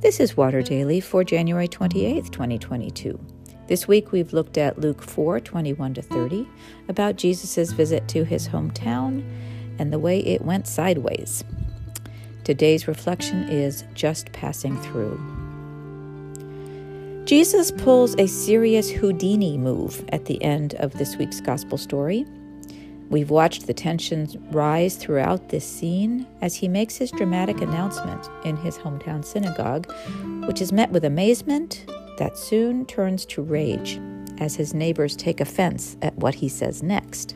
This is Water Daily for January 28th, 2022. This week we've looked at Luke 4 21 to 30 about Jesus' visit to his hometown and the way it went sideways. Today's reflection is just passing through. Jesus pulls a serious Houdini move at the end of this week's gospel story. We've watched the tensions rise throughout this scene as he makes his dramatic announcement in his hometown synagogue, which is met with amazement that soon turns to rage as his neighbors take offense at what he says next.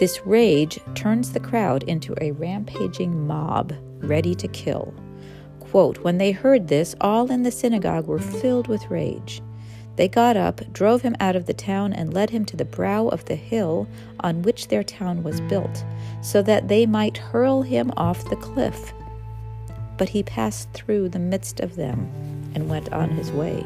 This rage turns the crowd into a rampaging mob ready to kill. Quote, when they heard this, all in the synagogue were filled with rage. They got up, drove him out of the town, and led him to the brow of the hill on which their town was built, so that they might hurl him off the cliff. But he passed through the midst of them and went on his way.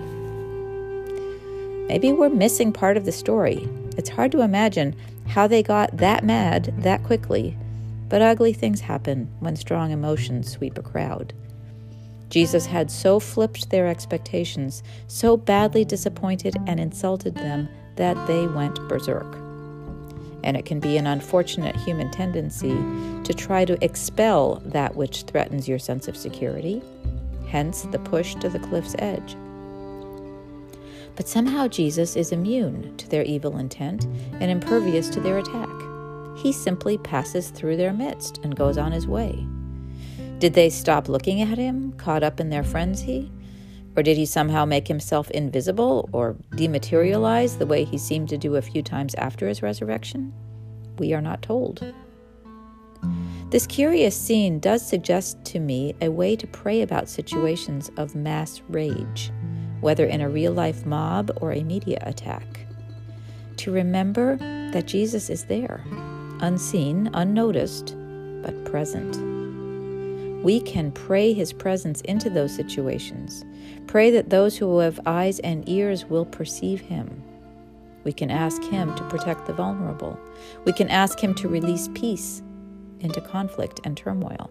Maybe we're missing part of the story. It's hard to imagine how they got that mad that quickly, but ugly things happen when strong emotions sweep a crowd. Jesus had so flipped their expectations, so badly disappointed and insulted them that they went berserk. And it can be an unfortunate human tendency to try to expel that which threatens your sense of security, hence the push to the cliff's edge. But somehow Jesus is immune to their evil intent and impervious to their attack. He simply passes through their midst and goes on his way. Did they stop looking at him, caught up in their frenzy? Or did he somehow make himself invisible or dematerialize the way he seemed to do a few times after his resurrection? We are not told. This curious scene does suggest to me a way to pray about situations of mass rage, whether in a real life mob or a media attack. To remember that Jesus is there, unseen, unnoticed, but present we can pray His presence into those situations. Pray that those who have eyes and ears will perceive Him. We can ask Him to protect the vulnerable. We can ask Him to release peace into conflict and turmoil.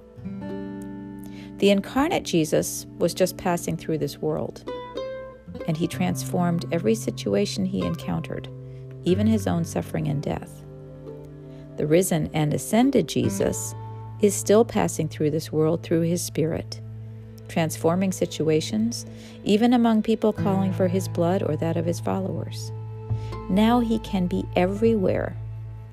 The incarnate Jesus was just passing through this world, and He transformed every situation He encountered, even His own suffering and death. The risen and ascended Jesus is still passing through this world through His Spirit, transforming situations, even among people calling for His blood or that of His followers. Now He can be everywhere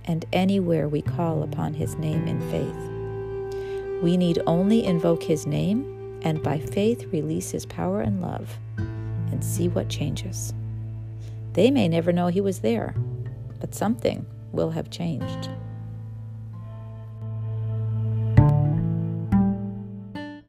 and anywhere we call upon His name in faith. We need only invoke His name and by faith release His power and love and see what changes. They may never know He was there, but something will have changed.